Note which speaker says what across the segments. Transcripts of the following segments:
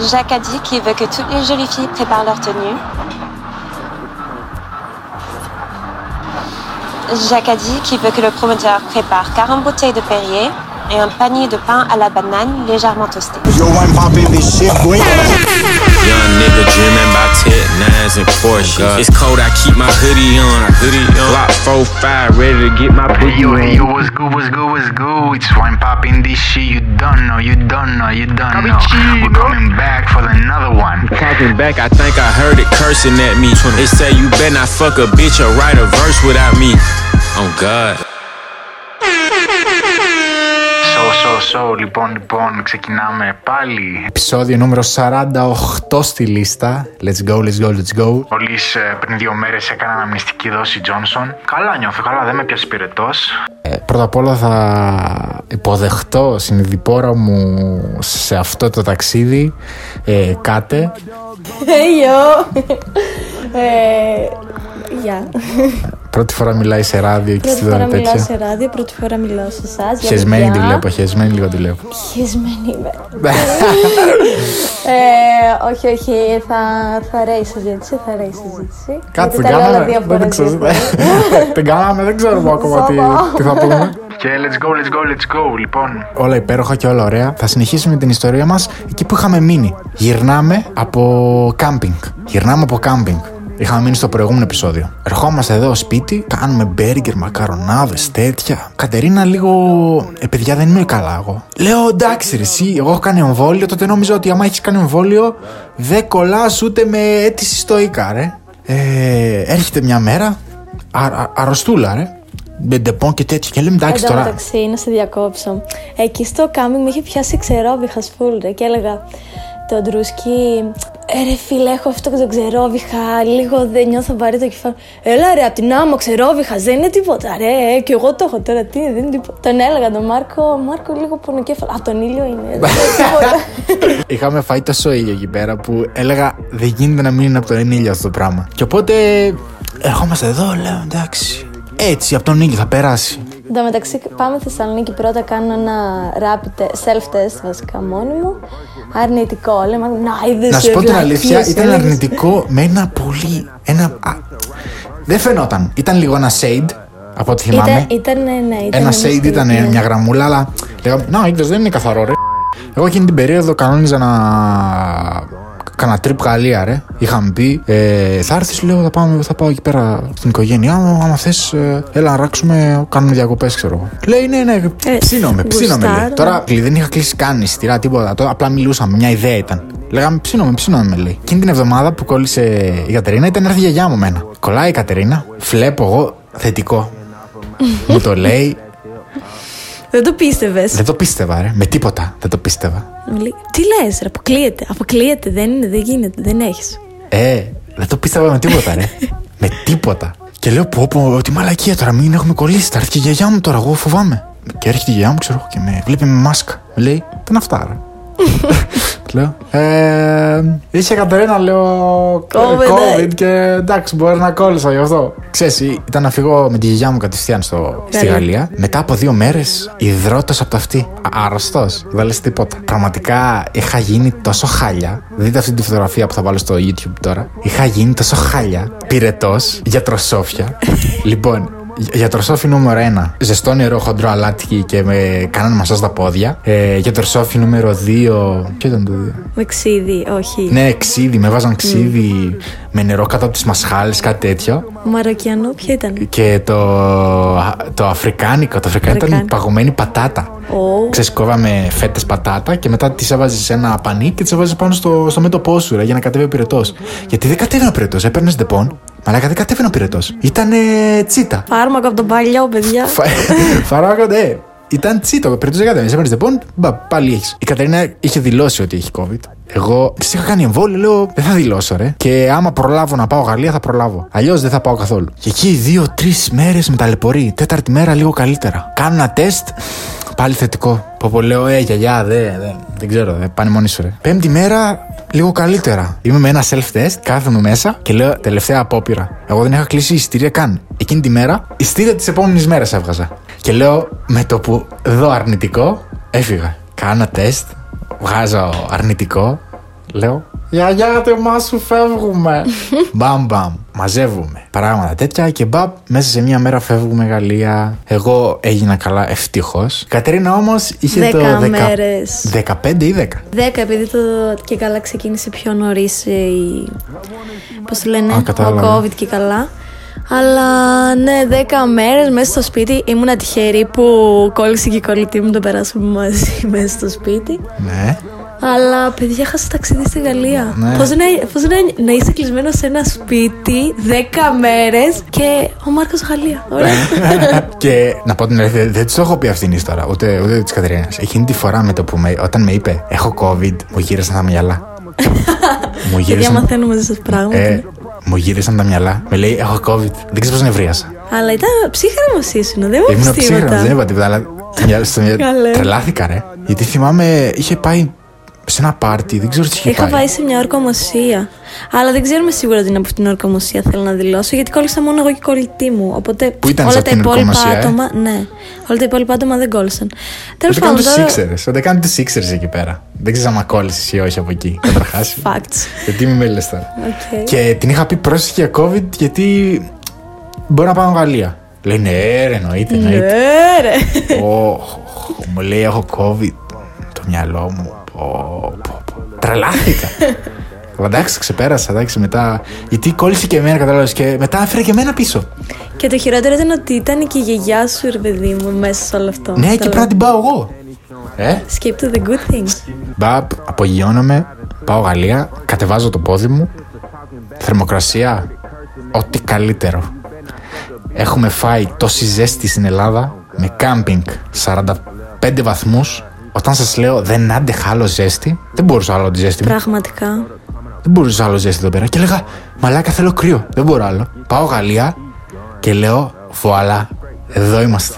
Speaker 1: Jacques a dit qu'il veut que toutes les jolies filles préparent leur tenue. Jacques a dit qu'il veut que le promoteur prépare 40 bouteilles de Perrier et un panier de pain à la banane légèrement toasté.
Speaker 2: Popping this shit, boy.
Speaker 3: Young nigga dreaming about tip nines and Porsche. It's cold, I keep my hoodie on. Hoodie on. Block 4-5, ready to get my
Speaker 4: Hey
Speaker 3: booty
Speaker 4: yo,
Speaker 3: on.
Speaker 4: hey yo, what's good, what's good, what's good? It's wine popping this shit, you don't know, you don't know, you don't know. We're coming back for another one.
Speaker 3: Talking back, I think I heard it cursing at me. They say you better not fuck a bitch or write a verse without me. Oh God.
Speaker 4: So, so, so, λοιπόν, λοιπόν, ξεκινάμε πάλι.
Speaker 5: Επισόδιο νούμερο 48 στη λίστα. Let's go, let's go, let's go.
Speaker 4: Μόλις ε, πριν δύο μέρες έκανα αναμνηστική δόση Johnson. Καλά νιώθω, καλά, δεν με πιάσει πυρετός.
Speaker 5: Ε, πρώτα απ' όλα θα υποδεχτώ συνειδηπόρα μου σε αυτό το ταξίδι ε, κάτε.
Speaker 6: Hey yo! Ε, Γεια.
Speaker 5: Πρώτη φορά μιλάει σε ράδιο και
Speaker 6: Πρώτη
Speaker 5: στη
Speaker 6: φορά
Speaker 5: δόνη
Speaker 6: μιλάω
Speaker 5: τέτοια.
Speaker 6: σε ράδιο, πρώτη φορά μιλάω σε εσάς.
Speaker 5: Χεσμένη τη βλέπω, χεσμένη λίγο τη βλέπω.
Speaker 6: Χεσμένη είμαι. ε, όχι, όχι, θα, θα ρέει η συζήτηση, θα ρέει η συζήτηση.
Speaker 5: Κάτσε,
Speaker 6: Γιατί
Speaker 5: την
Speaker 6: τα λέω
Speaker 5: κάναμε.
Speaker 6: δύο
Speaker 5: Δεν
Speaker 6: φορές
Speaker 5: ξέρω.
Speaker 6: δύο φορές.
Speaker 5: Την κάναμε, δεν ξέρουμε ακόμα τι,
Speaker 6: Σώμα.
Speaker 5: τι θα πούμε.
Speaker 4: Και let's go, let's go, let's go, λοιπόν.
Speaker 5: Όλα υπέροχα και όλα ωραία. Θα συνεχίσουμε την ιστορία μας εκεί που είχαμε μείνει. Γυρνάμε από κάμπινγκ. Γυρνάμε από κάμπινγκ. Είχαμε μείνει στο προηγούμενο επεισόδιο. Ερχόμαστε εδώ σπίτι, κάνουμε μπέργκερ, μακαρονάδες, τέτοια. Κατερίνα, λίγο. Ε, παιδιά, δεν είμαι καλά εγώ. Λέω εντάξει, ρε, εσύ, εγώ έχω κάνει εμβόλιο. Τότε νόμιζα ότι άμα έχεις κάνει εμβόλιο, δεν κολλάς ούτε με αίτηση στο ΙΚΑ, ρε. Ε, έρχεται μια μέρα, α, α, αρρωστούλα, ρε. Με Ντεπόν και τέτοια. Και λέμε εντάξει
Speaker 6: Εν τω
Speaker 5: τώρα.
Speaker 6: μεταξύ, να σε διακόψω. Εκεί στο κάμπινγκ με είχε πιάσει ξερόβηχα φουλ ρε, και έλεγα το ντρούσκι. Ε, ρε φίλε, έχω αυτό το ξερόβιχα. Λίγο δεν νιώθω βαρύ το κεφάλι. Έλα ρε, απ' την άμμο ξερόβιχα, δεν είναι τίποτα. Ρε, ε, και εγώ το έχω τώρα. Τι, δεν είναι τίποτα. Τον έλεγα τον Μάρκο, Μάρκο λίγο πονοκέφαλο. Α, τον ήλιο είναι. δεν είναι τίποτα.
Speaker 5: Είχαμε φάει τόσο ήλιο εκεί πέρα που έλεγα δεν γίνεται να μην είναι από τον ήλιο αυτό το πράγμα. Και οπότε ερχόμαστε εδώ, λέω εντάξει. Έτσι, από τον ήλιο θα περάσει.
Speaker 6: Εν τω μεταξύ, πάμε Θεσσαλονίκη πρώτα. Κάνω ένα rapid te- self-test βασικά μόνη μου. Αρνητικό. Λέμε, να είδες.
Speaker 5: Να σου πω την αλήθεια, ήταν αρνητικό με ένα πολύ. Ένα, α, δεν φαινόταν. Ήταν λίγο ένα shade από ό,τι θυμάμαι.
Speaker 6: Ήταν, ήταν, ναι, ήταν
Speaker 5: ένα
Speaker 6: μυστήριο,
Speaker 5: shade ήταν
Speaker 6: ναι.
Speaker 5: μια γραμμούλα, αλλά λέγαμε, Να, είδες, δεν είναι καθαρό, ρε. Εγώ εκείνη την περίοδο κανόνιζα να. Κάνα τρίπ Γαλλία, ρε. Είχαμε πει, ε, θα έρθεις, λέω, θα, πάμε, θα πάω εκεί πέρα στην οικογένειά μου. Άμα θες, έλα να ράξουμε, κάνουμε διακοπές, ξέρω εγώ. Λέει, ναι, ναι, ψήνομαι, ψήνομαι. Λέει.
Speaker 6: γουστάρω.
Speaker 5: Τώρα λέει, δεν είχα κλείσει καν εισιτήρα, τίποτα. Τώρα απλά μιλούσαμε, μια ιδέα ήταν. Λέγαμε, ψήνομαι, ψήνομαι, λέει. Εκείνη την εβδομάδα που κόλλησε η Κατερίνα ήταν να έρθει η γιαγιά μου μένα. Κολλάει η Κατερίνα, βλέπω εγώ θετικό. μου το λέει,
Speaker 6: Δεν το πίστευες.
Speaker 5: δεν το πίστευα, ρε. Με τίποτα δεν το πίστευα.
Speaker 6: Τι λες, ρε, αποκλείεται. Αποκλείεται, δεν είναι, δεν γίνεται, δεν έχεις.
Speaker 5: Ε, δεν το πίστευα με τίποτα, ρε. με τίποτα. Και λέω, πω, πω, τι μαλακία τώρα, μην έχουμε κολλήσει. Θα έρθει και η γιαγιά μου τώρα, εγώ φοβάμαι. Και έρχεται η γιαγιά μου, ξέρω εγώ, και με βλέπει με μάσκα. Με λέει, τι είναι αυτά, ρε. Λέω, ε, είσαι Κατερίνα, λέω,
Speaker 6: COVID,
Speaker 5: COVID και εντάξει, μπορεί να κόλλησα γι' αυτό. Ξέρεις, ήταν να φύγω με τη γιαγιά μου κατευθείαν στο, στη
Speaker 6: Γαλλία.
Speaker 5: Γαλλία. Μετά από δύο μέρες, υδρότο από το αυτή. Αρρωστός. Δεν λες τίποτα. Πραγματικά είχα γίνει τόσο χάλια. Δείτε αυτή τη φωτογραφία που θα βάλω στο YouTube τώρα. Είχα γίνει τόσο χάλια. Πυρετός, γιατροσόφια. λοιπόν, Γιατροσόφι νούμερο 1. Ζεστό νερό, χοντρό αλάτι και με κάνανε μασά στα πόδια. Ε, γιατροσόφι νούμερο 2. Ποιο ήταν το 2.
Speaker 6: Με ξύδι, όχι.
Speaker 5: Ναι, ξύδι. Με βάζαν ξύδι με νερό κάτω από τις μασχάλες, κάτι τέτοιο.
Speaker 6: Μαροκιανό, ποιο ήταν;
Speaker 5: Και το, το αφρικάνικο, το αφρικάνικο ήταν
Speaker 6: Αφρικάνικο.
Speaker 5: παγωμένη πατάτα.
Speaker 6: Ω.
Speaker 5: Ξεσκόβαμε φέτες πατάτα και μετά τις έβαζες σε ένα πανί και τις έβαζες πάνω στο, στο μέτωπό σου ρε, για να κατέβει ο πυρετός. Γιατί δεν κατέβαινε ο πυρετός, έπαιρνες Ντεπόν, μαλάκα δεν κατέβαινε ο πυρετός. Ήταν τσίτα.
Speaker 6: Φάρμακο από τον παλιό, παιδιά.
Speaker 5: Φαράγω, ναι. Ήταν τσίτα, ο πυρετός δεν κατέβαινε. Έπαιρνε Ντεπόν, μπα, πάλι έχεις. Η Κατερίνα είχε δηλώσει ότι έχει COVID. Εγώ της είχα κάνει εμβόλιο, λέω δεν θα δηλώσω, ρε. Και άμα προλάβω να πάω Γαλλία, θα προλάβω. Αλλιώς δεν θα πάω καθόλου. Και εκεί δύο-τρεις μέρες με ταλαιπωρεί. Τέταρτη μέρα λίγο καλύτερα. Κάνω ένα τεστ, πάλι θετικό. Πω πω λέω, ε, γιαγιά, δε, δε, δεν ξέρω, δε, πάνε μόνοι σου, ρε. Πέμπτη μέρα, λίγο καλύτερα. Είμαι με ένα self-test, κάθομαι μέσα και λέω τελευταία απόπειρα. Εγώ δεν είχα κλείσει εισιτήρια καν. Εκείνη τη μέρα, εισιτήρια της επόμενης μέρας έβγαζα. Και λέω, με το που δω αρνητικό, έφυγα. Κάνω τεστ, βγάζω αρνητικό. Λέω, Γιαγιά, τεμά σου φεύγουμε. μπαμ, μπαμ. Μαζεύουμε πράγματα τέτοια και μπαμ, μέσα σε μία μέρα φεύγουμε Γαλλία. Εγώ έγινα καλά, ευτυχώς. Η Κατερίνα όμως είχε
Speaker 6: Δέκα
Speaker 5: το. δεκα-
Speaker 6: μέρες.
Speaker 5: 15 ή 10.
Speaker 6: 10 επειδή το και καλά ξεκίνησε πιο νωρίς η. Πώς το λένε,
Speaker 5: Α,
Speaker 6: ο
Speaker 5: κατάλαβα.
Speaker 6: COVID και καλά. Αλλά ναι, 10 μέρες μέσα στο σπίτι. Ήμουν τυχερή που κόλλησε και η κολλητή μου το περάσαμε μαζί μέσα στο σπίτι.
Speaker 5: Ναι.
Speaker 6: Αλλά παιδιά, χάσα ταξίδι στη Γαλλία.
Speaker 5: Ναι.
Speaker 6: Πώς να, πώς να, να είσαι κλεισμένο σε ένα σπίτι 10 μέρες και ο Μάρκος Γαλλία. Ωραία.
Speaker 5: και να πω την αλήθεια, δεν τη το έχω πει αυτήν την ιστορία, ούτε, ούτε της Κατερίνας. Εκείνη τη φορά με το που με, όταν με είπε Έχω COVID, μου γύρισαν τα μυαλά. μου
Speaker 6: Παιδιά,
Speaker 5: γύρισαν.
Speaker 6: μαθαίνω μαζί σας πράγματα.
Speaker 5: Ε, μου γύρισαν τα μυαλά. Με λέει Έχω COVID. Δεν ξέρω πώς νευρίασα.
Speaker 6: Αλλά ήταν ψύχρεμο ήσουν, δεν μου
Speaker 5: Ήμουν
Speaker 6: είπες
Speaker 5: ψύχρεμος,
Speaker 6: τίποτα.
Speaker 5: δεν είπα τίποτα, αλλά στο μυαλό- στο μυαλό-
Speaker 6: Καλέ.
Speaker 5: τρελάθηκα, ρε. Γιατί θυμάμαι, είχε πάει σε ένα πάρτι, δεν ξέρω τι είχε
Speaker 6: Είχα
Speaker 5: πάει.
Speaker 6: πάει σε μια ορκομοσία. Αλλά δεν ξέρουμε σίγουρα ότι είναι από αυτήν την ορκομοσία. Θέλω να δηλώσω. Γιατί κόλλησα μόνο εγώ και η κολλητή μου. Οπότε
Speaker 5: Πού ήταν
Speaker 6: όλα
Speaker 5: σε
Speaker 6: τα
Speaker 5: αυτήν την
Speaker 6: υπόλοιπα
Speaker 5: ορκομοσία, ε;
Speaker 6: άτομα. Ναι. Όλα τα υπόλοιπα άτομα δεν κόλλησαν. Τέλος
Speaker 5: Ούτε καν
Speaker 6: πάντων.
Speaker 5: τους
Speaker 6: τώρα-
Speaker 5: ήξερες. Ούτε καν τους ήξερες εκεί πέρα. Δεν ξέρεις αν κόλλησες ή όχι από εκεί. Καταρχάς.
Speaker 6: Facts.
Speaker 5: γιατί μη με λες τώρα.
Speaker 6: Οκ.
Speaker 5: Και την είχα πει πρόσεχε για COVID γιατί μπορεί να πάω Γαλλία. Λέει ναι, ρε, εννοείται, εννοείται.
Speaker 6: Ναι, ρε.
Speaker 5: Οχ, μου λέει έχω COVID. Το μυαλό μου. Πω, πω, πω. Τρελάθηκα. Αλλά εντάξει, ξεπέρασα. Εντάξει, μετά. Γιατί κόλλησε και εμένα, κατάλαβες. Και μετά έφερε και εμένα πίσω.
Speaker 6: Και το χειρότερο ήταν ότι ήταν και η γιαγιά σου, ρε παιδί μου, μέσα σε όλο αυτό.
Speaker 5: Ναι, και
Speaker 6: Τώρα,
Speaker 5: πρέπει να την πάω εγώ. Ε,
Speaker 6: Skip to the good things.
Speaker 5: μπαπ, απογειώνομαι, πάω Γαλλία, κατεβάζω το πόδι μου. Θερμοκρασία, ό,τι καλύτερο. Έχουμε φάει τόση ζέστη στην Ελλάδα με κάμπινγκ 45 βαθμούς. Όταν σας λέω δεν άντεχα άλλο ζέστη, δεν μπορούσα άλλο τη ζέστη μου.
Speaker 6: Πραγματικά.
Speaker 5: Δεν μπορούσα άλλο ζέστη εδώ πέρα. Και έλεγα, Μαλάκα θέλω κρύο. Δεν μπορώ άλλο. Πάω Γαλλία και λέω, Βουαλά, εδώ είμαστε.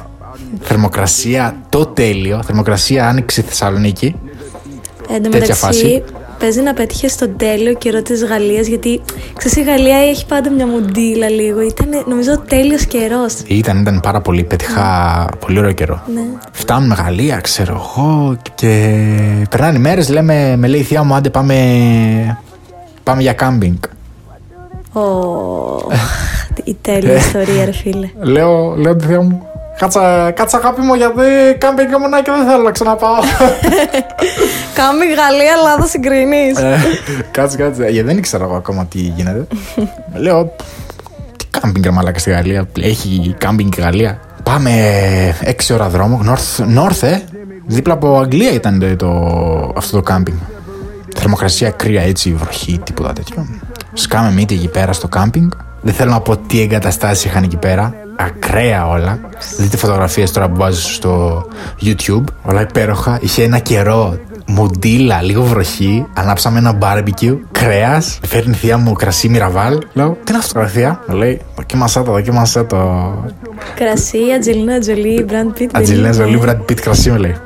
Speaker 5: Θερμοκρασία το τέλειο. Θερμοκρασία άνοιξε στη Θεσσαλονίκη.
Speaker 6: Εν τω
Speaker 5: Τέτοια φάση.
Speaker 6: Μεταξύ, παίζει να πέτυχε στον τέλειο καιρό της Γαλλίας, γιατί ξέρεις, η Γαλλία έχει πάντα μια μοντίλα λίγο. Ήταν, νομίζω, τέλειος καιρός.
Speaker 5: Ήταν, ήταν πάρα πολύ. Πέτυχα πολύ ωραίο καιρό.
Speaker 6: Ναι.
Speaker 5: Φτάνουμε Γαλλία, ξέρω εγώ. Και περνάνε οι μέρες, λέμε, με λέει η θεία μου, άντε πάμε, πάμε για κάμπινγκ.
Speaker 6: Ω, η τέλεια ιστορία, ρε φίλε.
Speaker 5: Λέω, λέω τη θεία μου, κάτσα, κάτσα αγάπη μου γιατί κάμπινγκ ήμουν και δεν θέλω να ξαναπάω.
Speaker 6: Κάμε Γαλλία, Ελλάδα συγκρινεί.
Speaker 5: Ε, κάτσε, κάτσε. Γιατί δεν ήξερα εγώ ακόμα τι γίνεται. Λέω, τι κάμπινγκ ρε μαλάκα στη Γαλλία. Έχει κάμπινγκ η Γαλλία. Πάμε 6 ώρα δρόμο. North, North ε. Δίπλα από Αγγλία ήταν το, αυτό το κάμπινγκ. Θερμοκρασία, κρύα έτσι, βροχή, τίποτα τέτοιο. Σκάμε μύτη εκεί πέρα στο κάμπινγκ. Δεν θέλω να πω τι εγκαταστάσεις είχαν εκεί πέρα. Ακραία όλα. Δείτε φωτογραφίες τώρα που βάζω στο YouTube. Όλα υπέροχα. Είχε ένα καιρό μοντίλα, λίγο βροχή. Ανάψαμε ένα barbecue. Κρέας. Φέρνει η θεία μου κρασί μυραβάλ. Λέω, τι είναι αυτό φωτογραφία. Μου λέει, δοκίμασέ το, δοκίμασέ το.
Speaker 6: Κρασί, Ατζελίνα Τζολί, Brand Pitt. δεν
Speaker 5: Ατζελίνα
Speaker 6: είναι.
Speaker 5: Ζολί, Brad Pitt, κρασί μου λέει.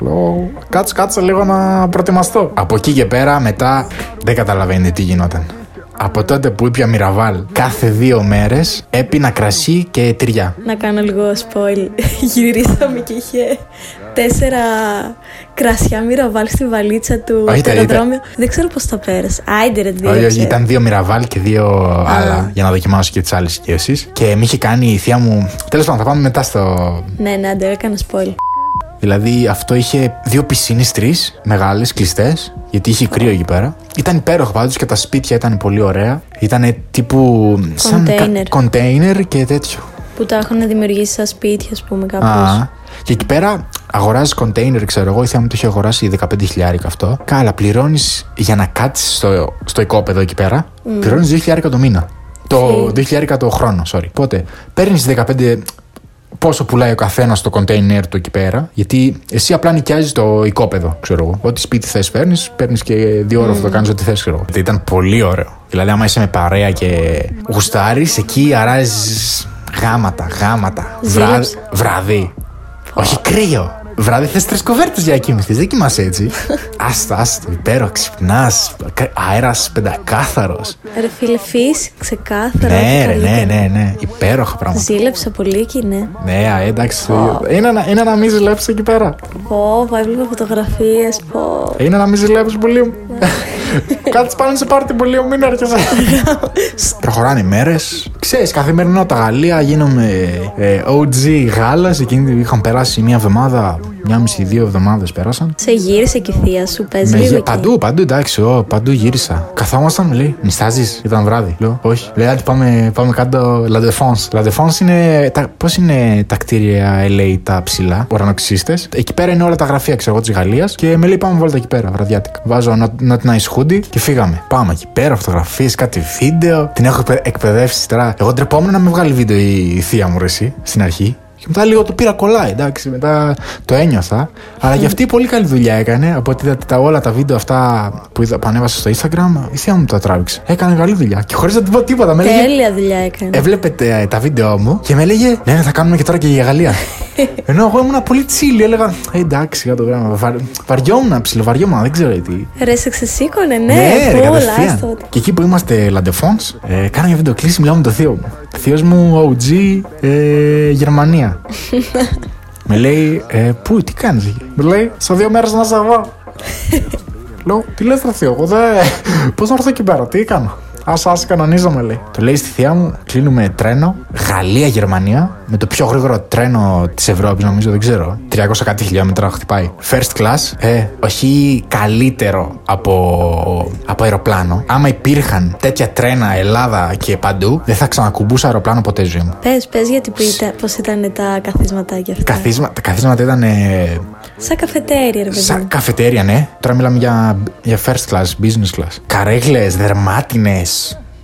Speaker 5: Λέω, κάτσε, κάτσε λίγο να προετοιμαστώ. Από εκεί και πέρα, μετά δεν καταλαβαίνετε τι γινόταν. Από τότε που ήπια μυραβάλ κάθε δύο μέρες έπινα κρασί και τυριά.
Speaker 6: Να κάνω λίγο spoil. Γυρίσαμε και είχε τέσσερα κρασιά μοιραβάλ στη βαλίτσα του
Speaker 5: Όχι,
Speaker 6: στο
Speaker 5: ήταν-
Speaker 6: αεροδρόμιο. Δεν ξέρω πώς τα πέρασε. Άιντε ρε, δύο.
Speaker 5: Όχι, όχι,
Speaker 6: ξέρω.
Speaker 5: ήταν δύο μυραβάλ και δύο άλλα για να δοκιμάσω και τις άλλες οικέσει. Και με είχε κάνει η θεία μου. Τέλος πάντων, θα πάμε μετά στο.
Speaker 6: Ναι, ναι, άντε, έκανα spoil.
Speaker 5: Δηλαδή αυτό είχε δύο πισίνες, τρεις μεγάλες, κλειστές, γιατί είχε κρύο εκεί πέρα. Ήταν υπέροχο πάντως και τα σπίτια ήταν πολύ ωραία. Ήταν τύπου. σαν
Speaker 6: Container.
Speaker 5: κοντέινερ και τέτοιο.
Speaker 6: Που τα έχουν δημιουργήσει στα σπίτια, ας πούμε, κάπως.
Speaker 5: Α, και εκεί πέρα αγοράζεις κοντέινερ, ξέρω εγώ. Η θεία μου το είχε αγοράσει 15 χιλιάρικα αυτό. Καλά, πληρώνεις για να κάτσεις στο, στο οικόπεδο εκεί πέρα. Mm. Πληρώνεις 2 χιλιάρικα το μήνα. Το 2 χιλιάρικα το χρόνο, sorry. Οπότε παίρνεις 15 πόσο πουλάει ο καθένας το κοντέινερ του εκεί πέρα. Γιατί εσύ απλά νοικιάζεις το οικόπεδο, ξέρω εγώ. Ό,τι σπίτι θες παίρνεις, παίρνεις και δύο ώρες mm. το κάνεις ό,τι θες, ξέρω εγώ. Ήταν πολύ ωραίο. Δηλαδή, άμα είσαι με παρέα και γουστάρεις, εκεί αράζεις γάματα, γάματα. Βρά,
Speaker 6: Ζήλεψε.
Speaker 5: βραδύ. Όχι κρύο. Βράδυ θες τρεις κοβέρτες για κοιμηθεί. Δεν κοιμάσαι έτσι. άστα, άστα. Υπέροχο, ξυπνάς. Αέρας πεντακάθαρος.
Speaker 6: Ρε φίλε, φύση, ξεκάθαρα.
Speaker 5: Ναι,
Speaker 6: ό,τι
Speaker 5: ρε, ναι,
Speaker 6: καλύτερο.
Speaker 5: ναι, ναι. Υπέροχα πράγματα.
Speaker 6: Ζήλεψα πολύ εκεί, ναι.
Speaker 5: Ναι, α, εντάξει. Είναι, να- είναι να μην ζηλέψει εκεί πέρα.
Speaker 6: Πω, πω, έβλεπα φωτογραφίες. Πω.
Speaker 5: Είναι να μην ζηλέψει πολύ. Κάτσε πάνω σε πάρτι πολύ ο μήνα έρχεσαι. Προχωράνε οι μέρες. Ξέρεις, καθημερινότητα Γαλλία γίνομαι ε, OG Γάλλας. Εκείνη είχαν περάσει μία εβδομάδα, μία μισή, δύο εβδομάδες πέρασαν.
Speaker 6: Σε γύρισε και η θεία σου, παίζει
Speaker 5: Με
Speaker 6: λίγο
Speaker 5: γε-
Speaker 6: εκεί.
Speaker 5: παντού, παντού, εντάξει, εγώ παντού γύρισα. Καθόμασταν, μου λέει, νιστάζεις, ήταν βράδυ. Λέω, όχι. Λέει, άντε πάμε, πάμε κάτω La Défense. La Défense είναι. Πώς είναι τα κτίρια LA τα ψηλά, ουρανοξύστες. Εκεί πέρα είναι όλα τα γραφεία, ξέρω εγώ, της Γαλλίας. Και με λέει, πάμε βόλτα εκεί πέρα, βραδιάτικα. Βάζω not, not nice hoodie και φύγαμε. Πάμε εκεί πέρα, φωτογραφίες, κάτι βίντεο. Την έχω εκπαι- εκπαιδεύσει τώρα. Εγώ ντρεπόμουν να με βγάλει βίντεο η, η θεία μου, ρε, εσύ, στην αρχή. Και μετά λίγο το πήρα κολλάει, εντάξει, μετά το ένιωθα. Αλλά για αυτή πολύ καλή δουλειά έκανε. Από ότι είδατε τα, όλα τα βίντεο αυτά που, είδα, που ανέβασα στο Instagram, η θεία μου τα τράβηξε. Έκανε καλή δουλειά. Και χωρίς να την πω τίποτα. Με έλεγε,
Speaker 6: Τέλεια δουλειά έκανε.
Speaker 5: Έβλεπε ε, τα βίντεο μου και με έλεγε Ναι, ναι, θα κάνουμε και τώρα και για Γαλλία. Ενώ εγώ ήμουν πολύ τσίλι, έλεγα «Ε, εντάξει για το γράμμα. Βαρ, βαριόμουν, ψιλοβαριόμουν, δεν ξέρω τι.
Speaker 6: Ρε, σε ξεσήκωνε, ναι,
Speaker 5: Ναι, ρε,
Speaker 6: φούλα,
Speaker 5: κατευθείαν.
Speaker 6: άστο.
Speaker 5: Και εκεί που είμαστε Λαντεφόνς, ε, κάνα μια βίντεο κλίση, μιλάω με το θείο μου. Θείο μου OG ε, Γερμανία. με λέει, ε, πού, τι κάνεις εκεί; Μου λέει, σε δύο μέρες να σε δω. Λέω, τι λες ρε θείο, εγώ δεν... Πώς να έρθω εκεί πέρα, τι κάνω; Ας, ας κανονίζομαι λέει. Το λέει στη θεία μου, κλείνουμε τρένο, Γαλλία-Γερμανία, με το πιο γρήγορο τρένο της Ευρώπης νομίζω, δεν ξέρω. 300 κάτι χιλιόμετρα χτυπάει. First class, ε, όχι καλύτερο από, από αεροπλάνο. Άμα υπήρχαν τέτοια τρένα Ελλάδα και παντού, δεν θα ξανακουμπούσα αεροπλάνο ποτέ ζωή μου.
Speaker 6: Πες, πες γιατί που ήταν, πώς ήταν τα καθίσματάκια αυτά.
Speaker 5: Καθίσμα, τα καθίσματα ήταν ε,
Speaker 6: Σαν καφετέρια, ρε παιδί.
Speaker 5: Σαν
Speaker 6: μου.
Speaker 5: καφετέρια, ναι. Τώρα μιλάμε για, για first class, business class. Καρέκλες, δερμάτινες.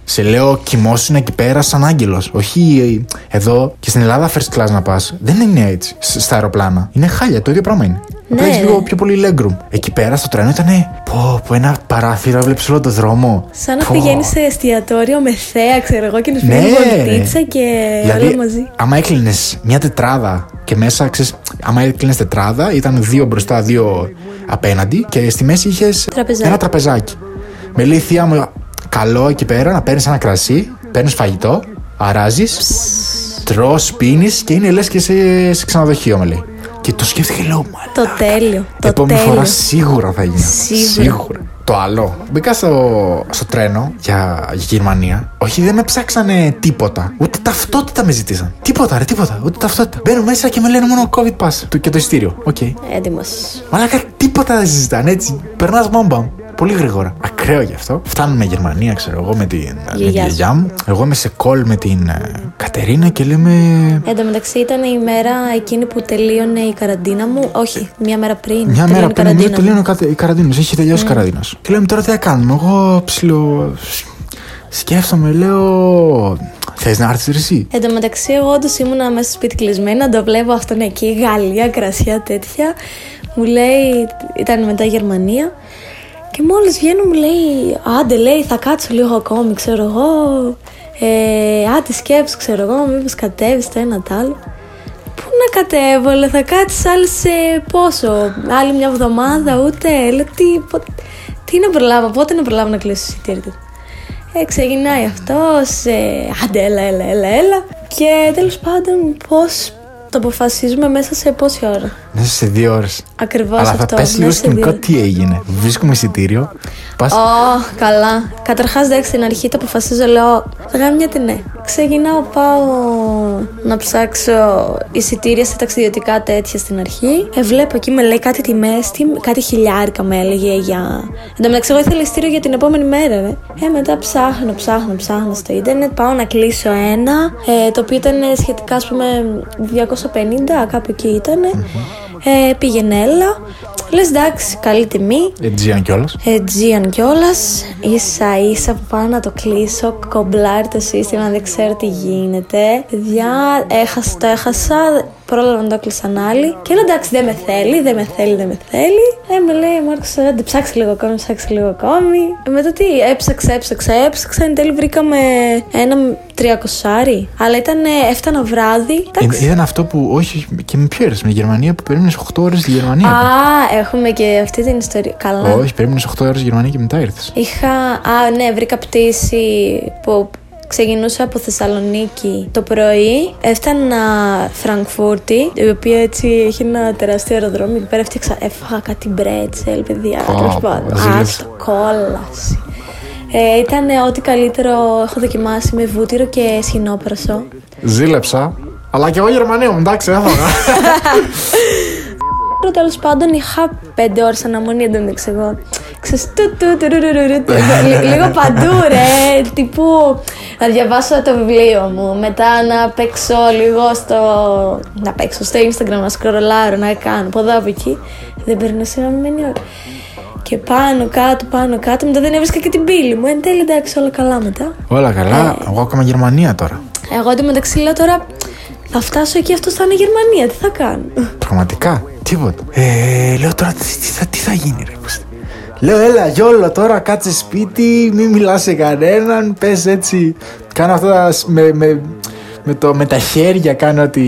Speaker 5: Σε λέω, κοιμόσουν εκεί πέρα σαν άγγελος. Όχι ε, εδώ και στην Ελλάδα first class να πας. Δεν είναι έτσι σ- στα αεροπλάνα. Είναι χάλια, το ίδιο πράγμα είναι.
Speaker 6: Ναι,
Speaker 5: Ναι, έχεις
Speaker 6: ναι.
Speaker 5: λίγο πιο πολύ legroom. Εκεί πέρα στο τρένο ήταν. Πω, πω, ένα παράθυρο, έβλεψε όλο το δρόμο.
Speaker 6: Σαν να
Speaker 5: Πω.
Speaker 6: πηγαίνει σε εστιατόριο με θέα, ξέρω εγώ, και να σου
Speaker 5: Ναι,
Speaker 6: φέρνει
Speaker 5: ρε.
Speaker 6: βολτίτσα και
Speaker 5: Δηλαδή,
Speaker 6: όλα μαζί.
Speaker 5: άμα έκλεινες μια τετράδα και μέσα, ξέρεις, άμα έκλεινες τετράδα, ήταν δύο μπροστά, δύο απέναντι και στη μέση είχες
Speaker 6: Τραπεζάκι.
Speaker 5: ένα τραπεζάκι. Με λέει η θεία μου, καλό εκεί πέρα να παίρνεις ένα κρασί, παίρνεις φαγητό, αράζεις, τρώ, πίνεις και είναι λες και σε, σε ξενοδοχείο, με λέει. Και το σκέφτηκα και λέω, μαλάκα.
Speaker 6: Το τέλειο. Το
Speaker 5: Επόμενη
Speaker 6: τέλειο.
Speaker 5: φορά σίγουρα θα γίνω.
Speaker 6: Σίγουρα.
Speaker 5: Το άλλο. Μπήκα στο, στο τρένο για, για Γερμανία. Όχι, δεν με ψάξανε τίποτα. Ούτε ταυτότητα με ζητήσαν. Τίποτα, ρε, τίποτα. Ούτε ταυτότητα. Μπαίνω μέσα και με λένε μόνο COVID pass το- και το εισιτήριο. Οκ.
Speaker 6: Έτοιμος.
Speaker 5: Μαλάκα, τίποτα δεν σου ζητάνε έτσι. Περνάς μπαμπαμ. Πολύ γρήγορα. Ακραίο γι' αυτό. Φτάνουμε Γερμανία, ξέρω εγώ, με, την, με τη
Speaker 6: Γιαγιά σου.
Speaker 5: γιαγιά μου. Εγώ είμαι σε call με την ε, Κατερίνα και λέμε.
Speaker 6: Εν τω μεταξύ ήταν η μέρα εκείνη που τελείωνε η καραντίνα μου. Όχι, μία μέρα πριν.
Speaker 5: Μια
Speaker 6: τελείωνε
Speaker 5: μέρα
Speaker 6: η
Speaker 5: πριν νομίζω
Speaker 6: καραντίνα μου.
Speaker 5: τελείωνε ο κατε- η καραντίνος. Έχει τελειώσει η καραντίνος. Και λέμε τώρα τι θα κάνουμε; Εγώ ψηλο. Σκέφτομαι, λέω. Θες να έρθεις εσύ;
Speaker 6: Εν τω μεταξύ, εγώ όντως ήμουνα μέσα στο σπίτι κλεισμένα, να το βλέπω αυτόν εκεί, Γαλλία, κρασιά τέτοια. Μου λέει, ήταν μετά η Γερμανία. Και μόλις βγαίνω, μου λέει, Άντε, λέει, θα κάτσω λίγο ακόμη, ξέρω εγώ. Ε, άντε, σκέψου, ξέρω εγώ, μήπως κατέβεις το ένα το άλλο. Πού να κατέβω, λέει, θα κάτσεις άλλη σε πόσο, άλλη μια εβδομάδα, ούτε. Λέω, τι, πο- τι να προλάβω, πότε να προλάβω να κλείσω εισιτήρια του. Ε, ξεκινάει αυτός, ε, άντε έλα, έλα, έλα, έλα. Και τέλος πάντων πώς το αποφασίζουμε μέσα σε πόση ώρα.
Speaker 5: Μέσα σε δύο ώρες.
Speaker 6: Ακριβώς
Speaker 5: Αλλά
Speaker 6: αυτό.
Speaker 5: θα πέσει λίγο
Speaker 6: μέσα σε
Speaker 5: σκηνικό
Speaker 6: δύο-
Speaker 5: τι έγινε. Βρίσκουμε εισιτήριο. Πας.
Speaker 6: Ω, καλά. Καταρχάς, εντάξει, στην αρχή το αποφασίζω, λέω. Γάμια ναι. Ξεκινάω, πάω να ψάξω εισιτήρια σε ταξιδιωτικά τέτοια στην αρχή. Ε, βλέπω εκεί με λέει κάτι τιμές, κάτι χιλιάρικα με έλεγε για. Εν τω μεταξύ, εγώ ήθελα εισιτήριο για την επόμενη μέρα, ρε. Ε, μετά ψάχνω, ψάχνω, ψάχνω στο ίντερνετ. Πάω να κλείσω ένα, ε, το οποίο ήταν σχετικά, ας πούμε, 250, κάπου εκεί ήταν. Ε, πήγαινε έλα. Λες εντάξει, καλή τιμή.
Speaker 5: Αιτζίαν κιόλας.
Speaker 6: Aegean κιόλας. σα ίσα που πάω να το κλείσω, κομπλάρει το σύστημα, δεν ξέρω τι γίνεται. Παιδιά, έχασα, το έχασα. Πρόλαβα να το κλείσαν άλλοι. Και λέω εντάξει, δεν με θέλει, δεν με θέλει, δεν με θέλει. Ε, με λέει, Μάρκο, άντε ψάξει λίγο ακόμη, ψάξει λίγο ακόμη. Ε, μετά τι, έψαξα, έψαξα, έψαξα. Εν τέλει βρήκαμε ένα τριακοσάρι. Αλλά ήταν, ε, έφτανα βράδυ. Εντάξει.
Speaker 5: Ήταν αυτό που. Όχι, και με ποιο ήρθε. Με τη Γερμανία που περίμενες 8 ώρες στη Γερμανία.
Speaker 6: Α, έχουμε και αυτή την ιστορία. Καλά.
Speaker 5: Όχι, περίμενες 8 ώρες στη Γερμανία και μετά ήρθες.
Speaker 6: Είχα. Α, ναι, βρήκα πτήση που Ξεκινούσα από Θεσσαλονίκη το πρωί, έφτανα Φραγκφούρτη, η οποία έτσι έχει ένα τεράστιο αεροδρόμιο. Εκεί πέρα έφτιαξα, έφαγα κάτι μπρέτσελ, παιδιά.
Speaker 5: Πω,
Speaker 6: Τέλος
Speaker 5: πω,
Speaker 6: πάντων.
Speaker 5: ζήλεψα.
Speaker 6: Άστο, κόλαση. Ε, ήταν ό,τι καλύτερο έχω δοκιμάσει με βούτυρο και σχοινόπρασο.
Speaker 5: Ζήλεψα. Αλλά και εγώ Γερμανία μου, εντάξει, έφαγα.
Speaker 6: Τέλος πάντων, είχα πέντε ώρες αναμονή εντωμεταξύ εγώ. Ξέρεις, του, του, του, ρου, ρου, ρου, του, λι- Λίγο παντού, ρε. Τύπου να διαβάσω το βιβλίο μου. Μετά να παίξω λίγο στο. Να παίξω στο Instagram, να σκρολάρω, να κάνω από εδώ από εκεί. Δεν περνούσε να μένει ώρα. Και πάνω κάτω, πάνω κάτω. Μετά δεν έβρισκα και την πύλη μου. Εν τέλει, εντάξει, όλα καλά μετά.
Speaker 5: Όλα καλά. Εγώ ακόμα Γερμανία τώρα.
Speaker 6: Εγώ εντωμεταξύ λέω τώρα. Θα φτάσω εκεί, αυτός θα είναι Γερμανία. Τι θα κάνω;
Speaker 5: Πραγματικά. Τίποτα. Ε, λέω τώρα τι, τι θα, τι θα γίνει, ρε. Κώστα; Λέω, έλα, γιόλο τώρα, κάτσε σπίτι, μην μιλάς σε κανέναν, πες έτσι. Κάνω αυτά σ- με, με, με, το, με τα χέρια, κάνω ό,τι,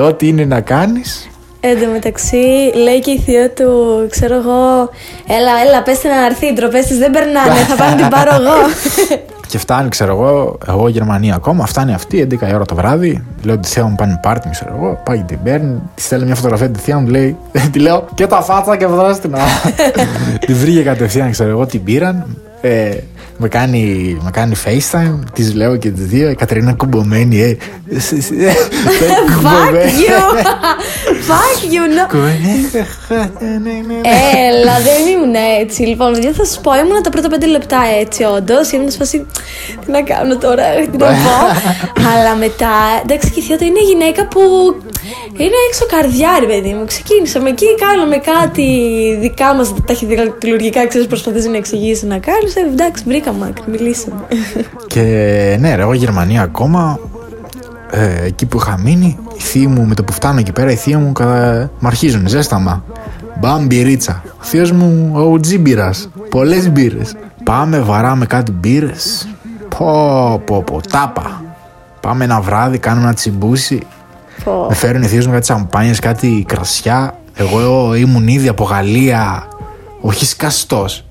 Speaker 5: ό,τι είναι να κάνεις.
Speaker 6: Εν τω μεταξύ, λέει και η θεία του, ξέρω εγώ, έλα, έλα, πες την να έρθει, οι ντροπές της δεν περνάνε, θα πάω να την πάρω εγώ.
Speaker 5: Και φτάνει, ξέρω εγώ, εγώ Γερμανία ακόμα, φτάνει αυτή 11 η ώρα το βράδυ. Λέω τη θεία μου πάνε πάρτι, ξέρω εγώ. Πάει και την παίρνει, της στέλνει μια φωτογραφία τη θεία μου, λέει, τη λέω και τα φάτσα και δράστηνα. τη βρήκε κατευθείαν, ξέρω εγώ, την πήραν. Ε, με κάνει, με κάνει FaceTime, τη λέω και τις δύο. Η Κατερίνα κουμπωμένη, ε.
Speaker 6: Fuck you! Fuck you, no! Έλα, δεν ήμουν έτσι. Λοιπόν, παιδιά, θα σας πω, ήμουν τα πρώτα πέντε λεπτά έτσι, όντως. Ήμουν σε φάση. Τι να κάνω τώρα, τι να πω. Αλλά μετά, εντάξει, και η θεία του είναι γυναίκα που είναι έξω καρδιά, ρε παιδί μου. Ξεκίνησαμε εκεί, κάναμε κάτι δικά μας ταχυδηλουργικά, ξέρεις, προσπαθήσει να εξηγήσεις να κάνεις. Ε, εντάξει, βρήκαμε άκρη, μιλήσαμε.
Speaker 5: Και ναι, ρε, εγώ Γερμανία ακόμα. Ε, εκεί που είχα μείνει, η θεία μου με το που φτάνω εκεί πέρα, η θεία μου κατα... μ' αρχίζουν ζέσταμα. Μπαμ μπυρίτσα. Ο θείος μου ο τζίμπιρας. Πολλές μπύρες. Πάμε, βαράμε κάτι μπύρες. Πω, πω, πω, τάπα. Πάμε ένα βράδυ, κάνω ένα τσιμπούσι.
Speaker 6: Πω.
Speaker 5: Με φέρουν οι θείος μου κάτι σαμπάνιες, κάτι κρασιά. Εγώ ήμουν ήδη από Γαλλία, όχι σκαστός.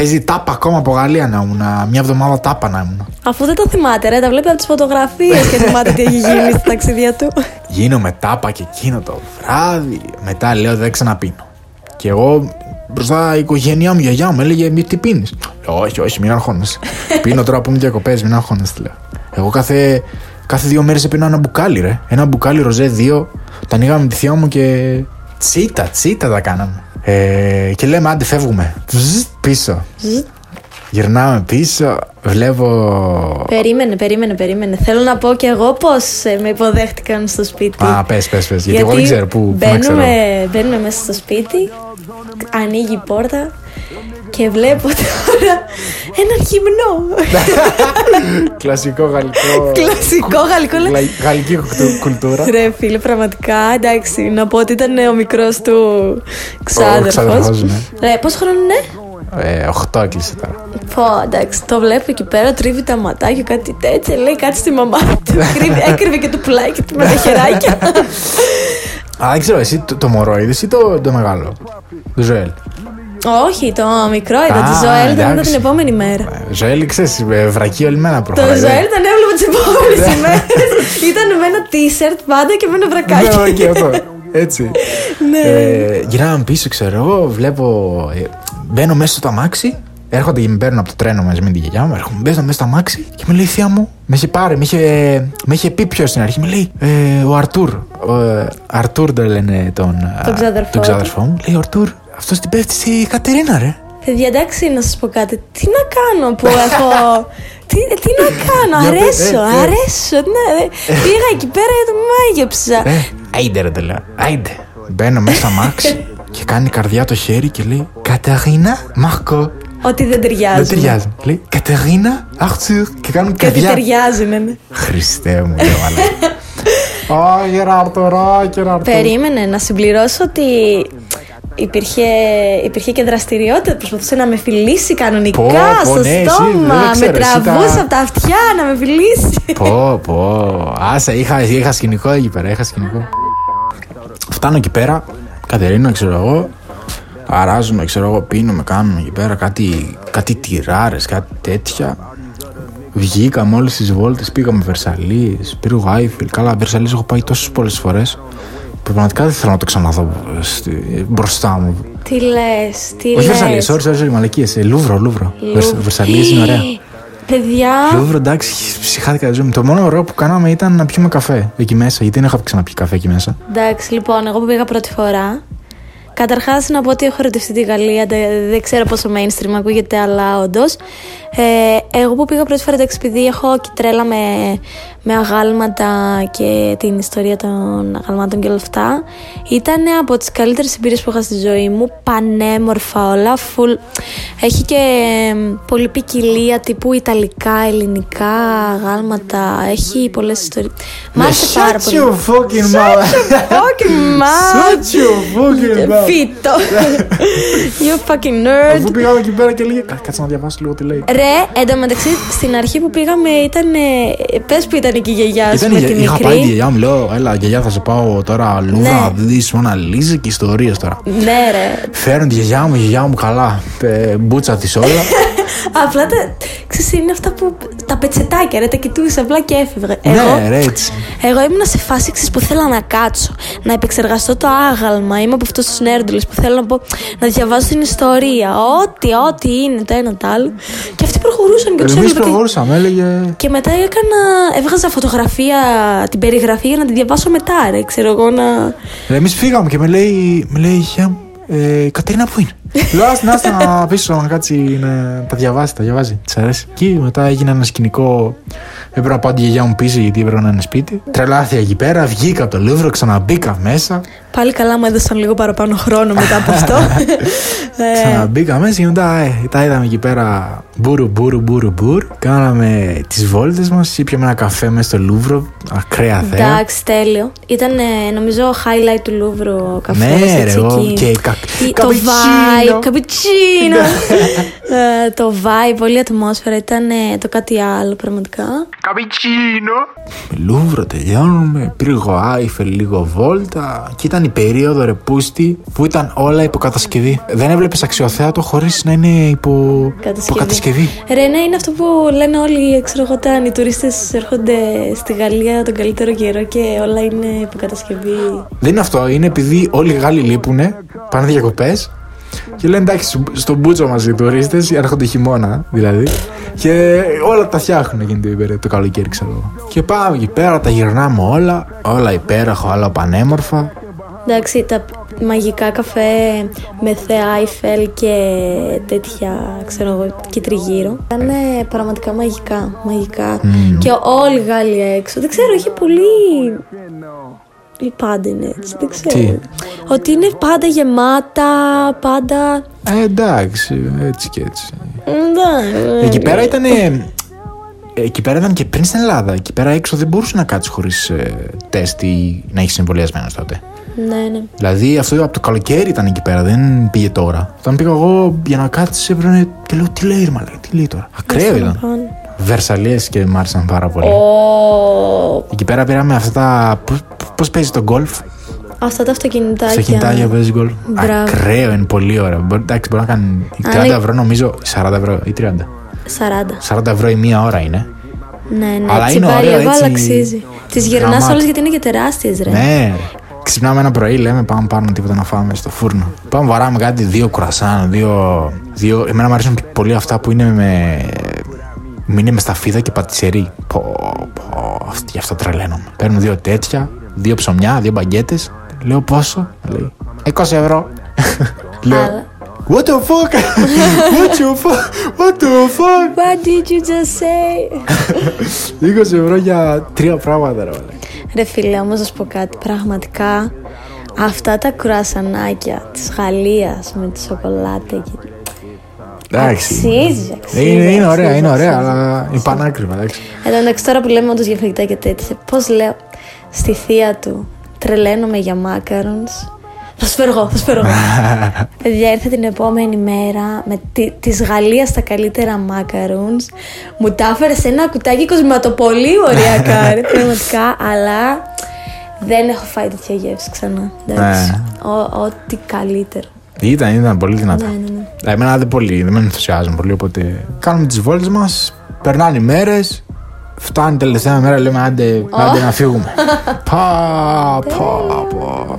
Speaker 5: Παίζει τάπα ακόμα από Γαλλία να ήμουν. Μια εβδομάδα τάπα να ήμουν.
Speaker 6: Αφού δεν το θυμάται, ρε, τα βλέπει από τις φωτογραφίες και θυμάται τι έχει γίνει στα ταξίδια του.
Speaker 5: Γίνομαι τάπα και εκείνο το βράδυ. Μετά λέω δεν ξαναπίνω. Και εγώ μπροστά η οικογένειά μου, η γιαγιά μου έλεγε Μη τι πίνει. Όχι, όχι, μην αγχώνεσαι. Πίνω τώρα που είμαι διακοπές, μην αγχώνεσαι. Λέω. Εγώ κάθε, κάθε δύο μέρες πίνω ένα μπουκάλι, ρε. Ένα μπουκάλι ροζέ, δύο. Τα ανοίγαμε με τη θεία μου και. Τσίτα, τσίτα τα κάναμε. Ε, και λέμε, άντε φεύγουμε. Βζζ, πίσω. Γυρνάμε πίσω, βλέπω.
Speaker 6: περίμενε, περίμενε, περίμενε. Θέλω να πω κι εγώ πώς με υποδέχτηκαν στο σπίτι.
Speaker 5: Α, πες, πες, πες. Γιατί, εγώ δεν ξέρω πού, πού να ξέρω.
Speaker 6: μπαίνουμε, μπαίνουμε μέσα στο σπίτι, ανοίγει η πόρτα και βλέπω τώρα έναν γυμνό.
Speaker 5: Κλασικό γαλλικό.
Speaker 6: Κλασικό γαλλικό. λέω,
Speaker 5: Γλα- Γαλλική κουλτου- κουλτούρα.
Speaker 6: Ρε φίλε, πραγματικά εντάξει. Να πω ότι ήταν ο μικρός του ξάδερφος.
Speaker 5: ξάδερφος, ναι.
Speaker 6: Ρε, πόσο χρόνο είναι;
Speaker 5: Ε, 8 έκλεισε τώρα.
Speaker 6: Πω, εντάξει, το βλέπω εκεί πέρα, τρίβει τα ματάκια, κάτι τέτοια. Λέει κάτι στη μαμά του. Κρύβει- Έκρυβε και το πουλάκι του με τα χεράκια.
Speaker 5: Α, δεν ξέρω, εσύ το, το μωρό είδες ή το, το μεγάλο; Το Ζωέλ.
Speaker 6: Όχι, το μικρό είδα. Τη
Speaker 5: Α,
Speaker 6: Ζωέλ τον είδα
Speaker 5: εντάξει.
Speaker 6: την επόμενη μέρα.
Speaker 5: Ε, Ζωέλ, ξέρεις, ε, βρακή όλη μέρα
Speaker 6: Το
Speaker 5: προχωράει.
Speaker 6: Ζωέλ τον έβλεπα τις επόμενες ημέρες. Ήταν με ένα t-shirt πάντα και με ένα
Speaker 5: Ναι,
Speaker 6: βρακάκι.
Speaker 5: και αυτό. Έτσι.
Speaker 6: Ναι.
Speaker 5: Ε, γυρνάμε πίσω, ξέρω εγώ, βλέπω. Ε, μπαίνω μέσα στο αμάξι. Έρχονται και με παίρνουν από το τρένο μαζί με τη γιαγιά μου. Έρχομαι, μπαίνω μέσα στο αμάξι και με λέει η θεία μου. Με είχε πάρει, με είχε, με είχε πει ποιος στην αρχή. Με λέει ε, ο Αρτούρ. Ο, ε, Αρτούρ το λένε τον, ε,
Speaker 6: Τον ξάδερφό
Speaker 5: τον
Speaker 6: του.
Speaker 5: ξάδερφό μου. Λέει ο Αρτούρ, αυτός την πέφτει στη Κατερίνα, ρε.
Speaker 6: Παιδιά, εντάξει, να σας πω κάτι. Τι να κάνω που έχω. τι, τι να κάνω,
Speaker 5: Για πες,
Speaker 6: αρέσω,
Speaker 5: ε, ε.
Speaker 6: αρέσω. Ναι, ε, πήγα εκεί πέρα και το μάγεψα.
Speaker 5: Ε, άιντε ρε τελεία. Άιντε. Μπαίνω μέσα στο αμάξι και κάνει καρδιά το χέρι και λέει Κατερίνα Μάρκο.
Speaker 6: Ότι δεν ταιριάζουν.
Speaker 5: Δεν ταιριάζει. Λέει Κατερίνα Αχτσουρ. Και κάνουν
Speaker 6: Και ότι
Speaker 5: καρδιά.
Speaker 6: ταιριάζουν, ναι.
Speaker 5: Χριστέ μου, λέω αλλά. Ω, Γεράρτορ, ω, Γεράρτορ.
Speaker 6: Περίμενε να συμπληρώσω ότι υπήρχε, υπήρχε και δραστηριότητα. Προσπαθούσε να με φιλήσει κανονικά
Speaker 5: Πω, πω,
Speaker 6: στο
Speaker 5: ναι, εσύ,
Speaker 6: στόμα.
Speaker 5: δεν
Speaker 6: με
Speaker 5: ξέρω, εσύ τα-
Speaker 6: τραβούσε από τα αυτιά να με φιλήσει.
Speaker 5: Πω, πω. Άσα, είχα, είχα σκηνικό εκεί πέρα, είχα σκηνικό. Φτάνω εκεί πέρα, Κατερίνα, ξέρω εγώ. Αράζουμε, ξέρω εγώ, πίνουμε, κάνουμε εκεί πέρα κάτι, κάτι τυράρες, κάτι τέτοια. βγήκαμε όλε τις βόλτες, πήγαμε Βερσαλίε, πύργο Άιφελ. Καλά, Βερσαλίε έχω πάει τόσες πολλές φορές. Πραγματικά δεν θέλω να το ξαναδώ στη- μπροστά μου.
Speaker 6: Τι λες, τι λες.
Speaker 5: Όχι Βερσαλλίες, sorry, sorry, sorry, μαλακίες. Λούβρο, Λούβρο. Βερσαλλίες είναι ωραία.
Speaker 6: Παιδιά,
Speaker 5: Λούβρο, εντάξει, σιχάθηκα τη ζωή μου. Το μόνο ωραίο που κάναμε ήταν να πιούμε καφέ εκεί μέσα, γιατί δεν είχα ξαναπιεί καφέ εκεί μέσα.
Speaker 6: εντάξει, λοιπόν, εγώ που πήγα πρώτη φορά. Καταρχάς, να πω ότι έχω ερωτευτεί τη Γαλλία. Δεν, δεν ξέρω πόσο mainstream ακούγεται, αλλά όντως. Ε, εγώ που πήγα πρώτη φορά, εντάξει, επειδή έχω και τρέλα με, με αγάλματα και την ιστορία των αγάλματων και όλα αυτά, ήταν από τις καλύτερες εμπειρίες που είχα στη ζωή μου. Πανέμορφα όλα, full. Έχει και ε, πολλή ποικιλία τύπου Ιταλικά, ελληνικά αγάλματα. Έχει πολλές ιστορίε. Μ' άρεσε πάρα πολύ.
Speaker 5: Shut your fucking mouth.
Speaker 6: Fucking mouth.
Speaker 5: Shut your fucking mouth.
Speaker 6: Φίτο. you fucking nerd.
Speaker 5: Αφού πήγαμε εκεί πέρα και λέγε. «Κα- Κάτσε να διαβάσω λίγο τι λέει.
Speaker 6: Ρε, εντωμεταξύ στην αρχή που πήγαμε ήταν. Πες που ήταν εκεί η γιαγιά σου
Speaker 5: Ήταν,
Speaker 6: με
Speaker 5: η-
Speaker 6: τη
Speaker 5: είχα πάει τη
Speaker 6: μικρή.
Speaker 5: γιαγιά μου, λέω, έλα γιαγιά θα σε πάω τώρα Λούβρα
Speaker 6: Ναι.
Speaker 5: να δεις Μόνα Λίζα και ιστορίες τώρα.
Speaker 6: Ναι, ρε.
Speaker 5: Φέρνουν τη γιαγιά μου, η γιαγιά μου καλά, ε, μπούτσα της όλα.
Speaker 6: Απλά τα. Ξέρεις, είναι αυτά που. Τα πετσετάκια, ρε, τα κοιτούσα απλά και έφευγα.
Speaker 5: ναι,
Speaker 6: Εγώ,
Speaker 5: ρε, έτσι.
Speaker 6: εγώ ήμουν σε φάση ξέρεις, που θέλω να κάτσω, να επεξεργαστώ το άγαλμα. Είμαι από αυτούς τους νέρντουλες που θέλω να, πω, να διαβάζω την ιστορία. Ό,τι, ό,τι είναι το ένα το άλλο. Και αυτοί προχωρούσαν και του
Speaker 5: Εμείς
Speaker 6: έβλεπα. και-
Speaker 5: προχωρούσαμε, έλεγε.
Speaker 6: Και μετά έκανα, έβγαζα φωτογραφία, την περιγραφή για να τη διαβάσω μετά, ρε, ξέρω εγώ να...
Speaker 5: Ρε, εμείς φύγαμε και με λέει, με λέει η γιαγιά μου, ε, Κατερίνα πού είναι; Λέω, «Ας- να είστε να πίσω να κάτσει να τα διαβάσει, τα διαβάζει. Της αρέσει. Και μετά έγινε ένα σκηνικό. Έπρεπε να πάω τη γιαγιά μου πίσω γιατί έπρεπε να είναι σπίτι. Τρελάθηκα εκεί πέρα, βγήκα από το Λούβρο, ξαναμπήκα μέσα.
Speaker 6: Πάλι καλά μου έδωσαν λίγο παραπάνω χρόνο μετά από αυτό. ε,
Speaker 5: Ξαναμπήκα μέσα και μετά ε, τα είδαμε εκεί πέρα μπούρου μπούρου μπούρου μπούρ. Κάναμε τις βόλτες μας, ήπιαμε ένα καφέ μέσα στο Λούβρο, ακραία θέα.
Speaker 6: εντάξει, τέλειο. Ήταν ε, νομίζω highlight του Λούβρου ο καφές,
Speaker 5: Ναι, ρε,
Speaker 6: έτσι,
Speaker 5: εγώ
Speaker 6: εκεί.
Speaker 5: και κα-
Speaker 6: Ή- Το
Speaker 5: καπουτσίνο.
Speaker 6: Vibe, καπουτσίνο. Ε, το vibe, πολύ ατμόσφαιρα. Ήταν ε, το κάτι άλλο πραγματικά.
Speaker 4: Cappuccino.
Speaker 5: Λούβρο τελειώνουμε, πύργο Άιφελ, λίγο βόλτα. Και ήταν η περίοδο ρε πούστη που ήταν όλα υποκατασκευή. Δεν έβλεπες αξιοθέατο χωρίς να είναι υπο... υποκατασκευή;
Speaker 6: Ρε, ναι, είναι αυτό που λένε όλοι, ξέρω εγώ, όταν οι τουρίστες έρχονται στη Γαλλία τον καλύτερο καιρό και όλα είναι υποκατασκευή.
Speaker 5: Δεν είναι αυτό, είναι επειδή όλοι οι Γάλλοι λείπουνε, πάνε διακοπές και λένε εντάξει, στον μπούτσο μα οι τουρίστες έρχονται χειμώνα δηλαδή. Και όλα τα φτιάχνουν εκείνη την περίοδο, το καλοκαίρι, ξέρω εγώ. Και πάμε εκεί πέρα, τα γυρνάμε όλα, όλα υπέροχα, όλα πανέμορφα.
Speaker 6: Εντάξει, τα μαγικά καφέ με θέα Άιφελ και τέτοια, ξέρω εγώ, και τριγύρω. Ήταν πραγματικά μαγικά, μαγικά. Και όλοι οι Γάλλοι έξω. Δεν ξέρω, είχε πολύ... Ή πάντα είναι έτσι, δεν ξέρω.
Speaker 5: Τι;
Speaker 6: Ότι είναι πάντα γεμάτα, πάντα...
Speaker 5: Ε, εντάξει, έτσι και έτσι.
Speaker 6: Ναι,
Speaker 5: Εκεί πέρα ήταν. Εκεί πέρα ήταν και πριν στην Ελλάδα. Εκεί πέρα έξω δεν μπορούσε να κάτσεις χωρίς ε, τεστ ή να έχεις εμβολιασμένος τότε.
Speaker 6: ναι, ναι.
Speaker 5: Δηλαδή αυτό από το καλοκαίρι ήταν εκεί πέρα, δεν πήγε τώρα. Όταν πήγα εγώ για να κάτσεις, έπρεπε και λέω τι λέει, ρε μαλάκα, τι λέει τώρα. Ακραίο ήταν.
Speaker 6: Πάνε.
Speaker 5: Βερσαλίε και μ' άρεσαν πάρα πολύ.
Speaker 6: Ω,
Speaker 5: Εκεί πέρα πήραμε αυτά τα. Πώς παίζει το γκολφ;
Speaker 6: Αυτά τα αυτοκινητάκια.
Speaker 5: Στα κινητάκια παίζει γκολφ.
Speaker 6: Μπράβο.
Speaker 5: Ακραίο, είναι πολύ ωραίο. Μπορεί, εντάξει, μπορεί να κάνει 30
Speaker 6: Αν είναι-
Speaker 5: ευρώ νομίζω, 40 ευρώ ή 30.
Speaker 6: 40.
Speaker 5: 40 ευρώ η μία ώρα είναι.
Speaker 6: Ναι, ναι.
Speaker 5: Αλλά είναι
Speaker 6: τσιμπάει
Speaker 5: ωραίο,
Speaker 6: λίγο,
Speaker 5: έτσι,
Speaker 6: αλλά αξίζει. Τις γυρνάς
Speaker 5: γαμάτο.
Speaker 6: όλες γιατί είναι και τεράστιες, ρε.
Speaker 5: Ναι. Ξυπνάμε ένα πρωί, λέμε πάμε πάρουμε τίποτα να φάμε στο φούρνο. Πάμε βαράμε κάτι, δύο κουρασάν, δύο, δύο. Εμένα μου αρέσουν πολύ αυτά που είναι με. Είναι μες σταφίδα και πατησερί. Πω, πω, αυτή- γι' αυτό τρελαίνομαι. Παίρνω δύο τέτοια, δύο ψωμιά, δύο μπαγκέτες. Λέω πόσο, λέει 20 ευρώ. Λέω
Speaker 6: Αλλά-
Speaker 5: What the fuck? What the fuck? What the fuck?
Speaker 6: What did you just say?
Speaker 5: 20 ευρώ για τρία πράγματα, ρε. μαλάκα.
Speaker 6: Ρε φίλε, όμως να σου πω κάτι. Πραγματικά αυτά τα κουρασανάκια της Γαλλίας με τη σοκολάτα και...
Speaker 5: Εντάξει.
Speaker 6: Αξίζει, αξίζει.
Speaker 5: Είναι, είναι ωραία,
Speaker 6: αξίζει,
Speaker 5: είναι ωραία,
Speaker 6: αξίζει.
Speaker 5: αλλά είναι πανάκριβα, εντάξει.
Speaker 6: Εν τω μεταξύ τώρα που λέμε όντως για φαγητά και τέτοια, πώς λέω στη θεία του τρελαίνομαι για μάκαρονς. Θα σου φέρω εγώ, θα σου φέρω εγώ. Παιδιά, ήρθε την επόμενη μέρα με τη, της Γαλλίας τα καλύτερα μάκαρονς. Μου τα έφερε σε ένα κουτάκι κοσματοπολί οριακά, ρε, πραγματικά, αλλά δεν έχω φάει τέτοια γεύση ξανά. Εντάξει.
Speaker 5: Ναι.
Speaker 6: Ο- Ό,τι καλύτερο.
Speaker 5: Ήταν, ήταν πολύ δυνατά.
Speaker 6: Ναι, ναι, ναι.
Speaker 5: Ε, Εμένα δεν πολύ, δεν με ενθουσιάζουν πολύ, οπότε κάνουμε τις βόλτες μας, περνάνε οι μέρες. Φτάνει η τελευταία μέρα, λέμε άντε, άντε να φύγουμε. Πα, πα, πα.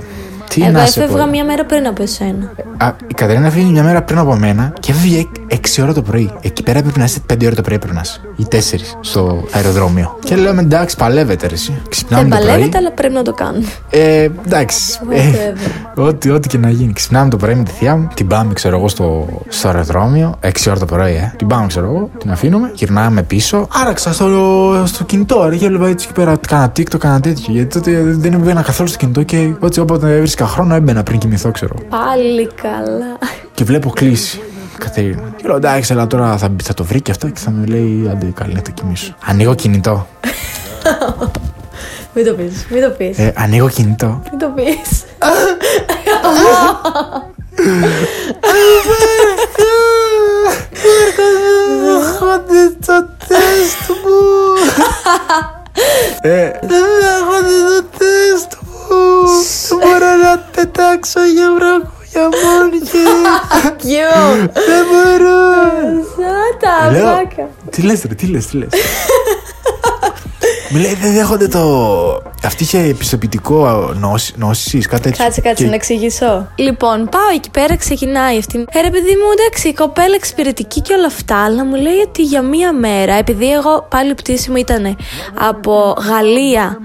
Speaker 5: Τι
Speaker 6: Εγώ
Speaker 5: να σε
Speaker 6: έφευγα
Speaker 5: πω.
Speaker 6: μια μέρα πριν από εσένα.
Speaker 5: Α, η Κατερίνα φύγει μια μέρα πριν από μένα και έφυγε 6 ώρα το πρωί. Εκεί πέρα έπρεπε να είστε 5 ώρα το πρωί πρέπει να είσαι. Ή 4 στο αεροδρόμιο. Και λέμε εντάξει, παλεύετε ρε, εσύ. Ξυπνάμε
Speaker 6: Δεν
Speaker 5: το πρωί.
Speaker 6: παλεύετε, αλλά πρέπει να το κάνουμε.
Speaker 5: Ε, εντάξει. Ε, ό,τι, ό,τι και να γίνει. Ξυπνάμε το πρωί με τη θεία μου. Την πάμε, ξέρω εγώ, στο, στο αεροδρόμιο. 6 ώρα το πρωί, ε. Την πάμε, ξέρω εγώ. Την αφήνουμε. Γυρνάμε πίσω. Άραξα στο, στο κινητό. Ρε, και έβλεπα έτσι εκεί πέρα. Κάνα TikTok, κάνα τέτοιο. Γιατί τότε δεν έμπαινα καθόλου στο κινητό και έτσι όποτε έβρισκα χρόνο έμπαινα πριν κοιμηθώ, ξέρω.
Speaker 6: Πάλι καλά.
Speaker 5: Και βλέπω κλείσει. Κατερίνα. Και λέω εντάξει, αλλά τώρα θα, θα το βρει και αυτό και θα μου λέει άντε καλή να το κοιμήσω. Ανοίγω κινητό.
Speaker 6: Μην το πεις, μην το πεις.
Speaker 5: Ε, ανοίγω κινητό.
Speaker 6: Μην το πεις.
Speaker 5: Έρχονται στο τεστ μου. Ε, δεν έρχονται στο τεστ μου. Δεν μπορώ να πετάξω για βραχούια μόνη
Speaker 6: Κιού.
Speaker 5: Δεν μπορώ.
Speaker 6: Σαν τα
Speaker 5: Λέω,
Speaker 6: πλάκα.
Speaker 5: τι λες ρε, τι λες, τι λες. Μου λέει δεν δέχονται το... Αυτή είχε επιστοποιητικό νόση, νόσης, κάτι τέτοιο.
Speaker 6: Κάτσε, κάτσε
Speaker 5: Και-
Speaker 6: να εξηγήσω. Λοιπόν, πάω εκεί πέρα, ξεκινάει αυτή. Ε, ρε παιδί μου, εντάξει, η κοπέλα εξυπηρετική και όλα αυτά, αλλά μου λέει ότι για μία μέρα, επειδή εγώ πάλι πτήση μου ήταν από Γαλλία,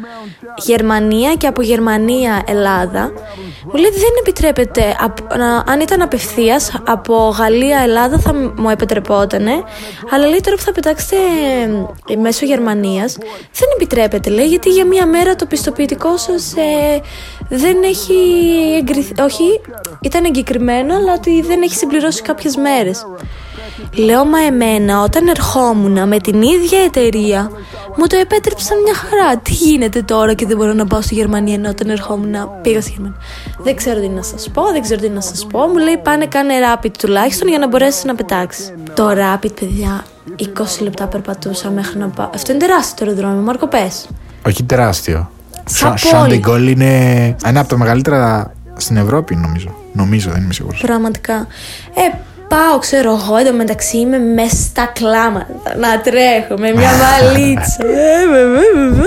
Speaker 6: Γερμανία και από Γερμανία, Ελλάδα, μου λέει δεν επιτρέπεται, απ- να- αν ήταν απευθείας από Γαλλία, Ελλάδα θα μου επιτρεπότανε, αλλά λέει τώρα που θα πετάξετε ε, μέσω Γερμανίας, δεν επιτρέπεται, λέει, γιατί για μία μέρα το πιστοποιητικό σας ε, δεν έχει εγκριθεί, όχι, ήταν εγκεκριμένο, αλλά ότι δεν έχει συμπληρώσει κάποιες μέρες. Λέω, μα εμένα όταν ερχόμουν με την ίδια εταιρεία μου το επέτρεψαν μια χαρά. Τι γίνεται τώρα και δεν μπορώ να πάω στη Γερμανία ενώ όταν ερχόμουν πήγα στη Γερμανία. Δεν ξέρω τι να σας πω, δεν ξέρω τι να σας πω. Μου λέει πάνε κάνε rapid τουλάχιστον για να μπορέσεις να πετάξεις. Το rapid, παιδιά, 20 λεπτά περπατούσα μέχρι να πάω. Αυτό είναι τεράστιο το αεροδρόμιο, Μάρκο πες.
Speaker 5: Όχι τεράστιο.
Speaker 6: Σαν
Speaker 5: Σαν
Speaker 6: πόλη.
Speaker 5: Ντεγκόλ είναι ένα από τα μεγαλύτερα στην Ευρώπη, νομίζω. Νομίζω, δεν είμαι σίγουρος.
Speaker 6: Πραγματικά. Ε, πάω, ξέρω εγώ, εντωμεταξύ είμαι μέσα στα κλάματα. Να τρέχω με μια βαλίτσα. Ε, βε, βε, βε, βε.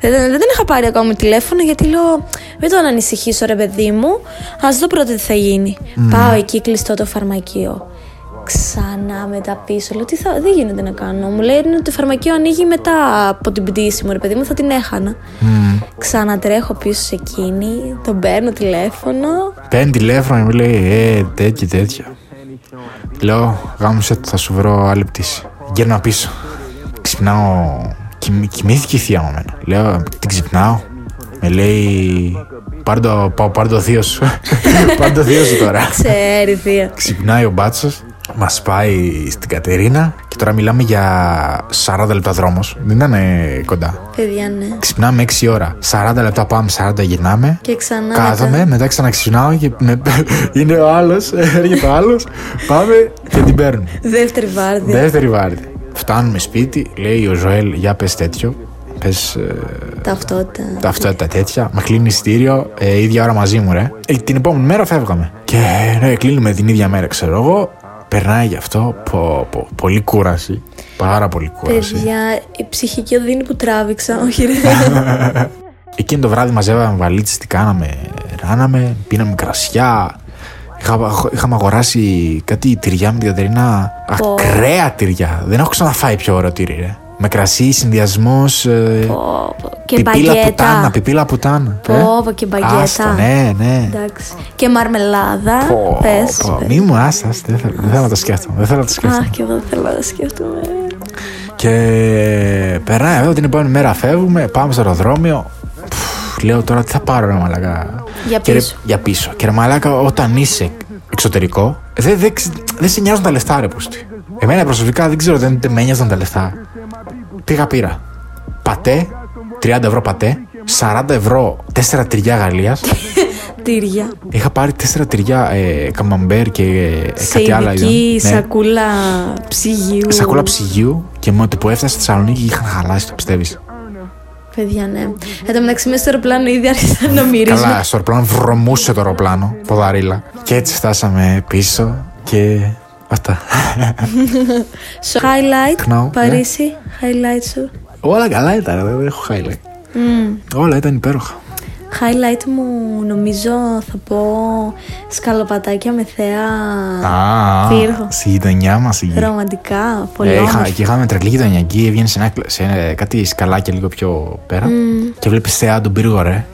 Speaker 6: δεν, δεν, δεν είχα πάρει ακόμα τηλέφωνο γιατί λέω, μην τον ανησυχήσω ρε παιδί μου, ας δω πρώτα τι θα γίνει. Πάω εκεί κλειστό το φαρμακείο. Ξανά μετά πίσω. Λέω, τι θα, δεν γίνεται να κάνω. Μου λέει ότι το φαρμακείο ανοίγει μετά από την πτήση μου, ρε παιδί μου, θα την έχανα. Ξανατρέχω πίσω σε εκείνη, τον παίρνω τηλέφωνο.
Speaker 5: Παίρνει τηλέφωνο και μου λέει Ε, τέτοια, τέτοια. Λέω, γάμισε το, θα σου βρω άλλη πτήση. Γύρνα πίσω. Ξυπνάω. Κοιμ, κοιμήθηκε η θεία μου εμένα. Λέω, την ξυπνάω. Με λέει, πάρ το, πάω, πάρ το θείο σου. πάρ το θείο σου τώρα.
Speaker 6: Ξέρει, θεία.
Speaker 5: Ξυπνάει ο μπάτσος, μας πάει στην Κατερίνα και τώρα μιλάμε για 40 λεπτά δρόμος. Δεν ήταν ε, κοντά.
Speaker 6: Παιδιά, ναι.
Speaker 5: Ξυπνάμε 6 ώρα. 40 λεπτά πάμε, 40 γυρνάμε.
Speaker 6: Και ξανά.
Speaker 5: Κάθομαι,
Speaker 6: μετά.
Speaker 5: μετά ξαναξυπνάω και με- είναι ο άλλος, έρχεται ο άλλος. Πάμε και την παίρνουμε.
Speaker 6: Δεύτερη βάρδια.
Speaker 5: Δεύτερη βάρδια. Φτάνουμε σπίτι, λέει ο Ζωέλ, για πες τέτοιο. Πες
Speaker 6: Ταυτότητα.
Speaker 5: ταυτότητα τέτοια. Με κλείνει ειστήριο, ε, ίδια ώρα μαζί μου, ρε. Ε, την επόμενη μέρα φεύγαμε. Και ναι, κλείνουμε την ίδια μέρα, ξέρω εγώ. Περνάει γι' αυτό. Πω, πω, πολύ κούραση. Πάρα πολύ κούραση.
Speaker 6: Παιδιά, η ψυχική οδύνη που τράβηξα. Όχι, ρε.
Speaker 5: Εκείνο το βράδυ μαζεύαμε βαλίτσες, τι κάναμε. Ράναμε, πίναμε κρασιά. Είχα, είχαμε αγοράσει κάτι τυριά με την Κατερίνα.
Speaker 6: Πω.
Speaker 5: Ακραία τυριά. Δεν έχω ξαναφάει πιο ωραίο τυρί, ρε. Με κρασί, συνδυασμός.
Speaker 6: Πω, πω. Και
Speaker 5: πιπίλα
Speaker 6: μπαγκέτα.
Speaker 5: πουτάνα, πιπίλα πουτάνα.
Speaker 6: Πω,
Speaker 5: Ε.
Speaker 6: πω, και μπαγκέτα.
Speaker 5: Άστο, ναι, ναι.
Speaker 6: Εντάξει. Και μαρμελάδα.
Speaker 5: Πω,
Speaker 6: Πες.
Speaker 5: πω,
Speaker 6: πες.
Speaker 5: Μη μου άστα, δεν θέλω, δεν θέλω να το σκέφτομαι. Δεν θέλω να το σκέφτομαι.
Speaker 6: Αχ, και εγώ δεν θέλω να τα σκέφτομαι.
Speaker 5: Και περνάει εδώ την επόμενη μέρα φεύγουμε, πάμε στο αεροδρόμιο. Πφ, λέω τώρα τι θα πάρω ρε μαλακά.
Speaker 6: Για
Speaker 5: Και ρε-
Speaker 6: πίσω.
Speaker 5: για πίσω. Και ρε μαλάκα όταν είσαι εξωτερικό, δεν δεν ξε- δεν σε νοιάζουν τα λεφτά ρε πούστη. Εμένα προσωπικά δεν ξέρω, δεν δεν με νοιάζαν τα λεφτά. Πήγα πήρα; Πατέ, 30 ευρώ πατέ, 40 ευρώ 4 τυριά Γαλλίας.
Speaker 6: Τύρια.
Speaker 5: Είχα πάρει 4 τυριά ε, καμαμπέρ και ε,
Speaker 6: Σε
Speaker 5: κάτι άλλο.
Speaker 6: ειδική
Speaker 5: Ναι.
Speaker 6: σακούλα ψυγείου.
Speaker 5: Σακούλα ψυγείου και με το που έφτασα στη Θεσσαλονίκη είχαν χαλάσει, το πιστεύεις.
Speaker 6: Παιδιά, ναι. Εν τω μεταξύ, μέσα στο αεροπλάνο ήδη άρχισαν να μυρίζουν.
Speaker 5: Καλά, στο αεροπλάνο βρωμούσε το αεροπλάνο, ποδαρίλα. Και έτσι φτάσαμε πίσω και Αυτά.
Speaker 6: So, highlight,
Speaker 5: Κνάου, ναι.
Speaker 6: Παρίσι, highlight σου.
Speaker 5: Όλα καλά ήταν, δεν έχω highlight. Όλα ήταν υπέροχα.
Speaker 6: Highlight μου νομίζω θα πω σκαλοπατάκια με θέα
Speaker 5: Α,
Speaker 6: πύργο.
Speaker 5: στη γειτονιά μας εκεί.
Speaker 6: Ρομαντικά, πολύ
Speaker 5: Ε, είχα,
Speaker 6: όμορφα.
Speaker 5: και είχαμε τρελή γειτονιακή, έβγαινε σε, ένα, κλ- σε ένα- κάτι σκαλάκια λίγο πιο πέρα. Και βλέπεις θεά τον πύργο, ρε.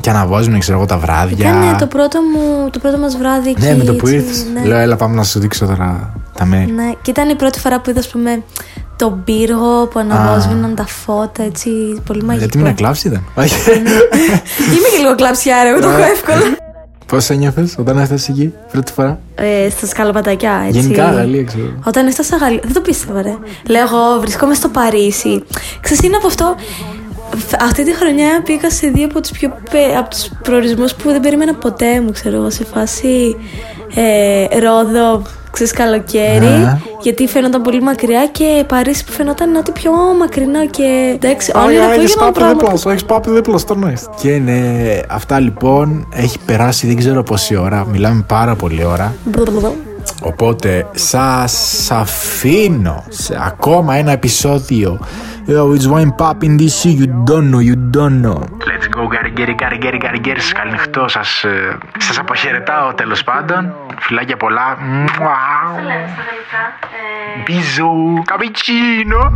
Speaker 5: Και αναβάζουν, ξέρω εγώ, τα βράδια.
Speaker 6: Ήταν το πρώτο, μου, το πρώτο μας βράδυ εκεί.
Speaker 5: Ναι, με το που
Speaker 6: έτσι,
Speaker 5: ήρθες.
Speaker 6: ναι.
Speaker 5: Λέω, έλα, πάμε να σου δείξω τώρα τα μέρη.
Speaker 6: Ναι, και ήταν η πρώτη φορά που είδα, ας πούμε, τον πύργο που αναβόσβηναν τα φώτα, έτσι, πολύ μαγικό.
Speaker 5: Γιατί μην κλάψει ήταν. Όχι.
Speaker 6: Είμαι και λίγο κλαψιά, ρε, εγώ το έχω εύκολα.
Speaker 5: Πώς ένιωθες όταν έφτασες εκεί πρώτη φορά;
Speaker 6: ε, στα σκαλοπατάκια, έτσι.
Speaker 5: Γενικά, Γαλλία, ξέρω.
Speaker 6: Όταν έφτασα Γαλλία, δεν το πίστευα, ρε. Λέω, εγώ βρισκόμαι στο Παρίσι. Ξέρεις, είναι από αυτό. Φ- Αυτή τη χρονιά πήγα σε δύο από τους, πιο, πε- από τους προορισμούς που δεν περίμενα ποτέ μου, ξέρω εγώ, σε φάση ε, Ρόδο, ξέρεις, καλοκαίρι,
Speaker 5: Ναι.
Speaker 6: γιατί φαίνονταν πολύ μακριά και Παρίσι που φαινόταν ότι πιο μακρινό και εντάξει, όνειρα που
Speaker 5: έχεις
Speaker 6: έγιναν
Speaker 5: πάπη
Speaker 6: πράγματα.
Speaker 5: δίπλα σου, έχεις πάπη δίπλα στο νόης. Και ναι, αυτά λοιπόν έχει περάσει δεν ξέρω πόση ώρα, μιλάμε πάρα πολύ ώρα. Οπότε σας αφήνω σε ακόμα ένα επεισόδιο. Yo, it's one pop in this you don't know, you don't know.
Speaker 4: Let's go, καριγέρ, καριγέρ, καριγέρ. Σκαλινιχτό σας ε, σας αποχαιρετάω τέλος πάντων. Φυλάκια πολλά.
Speaker 3: Μουάου. Σε λέω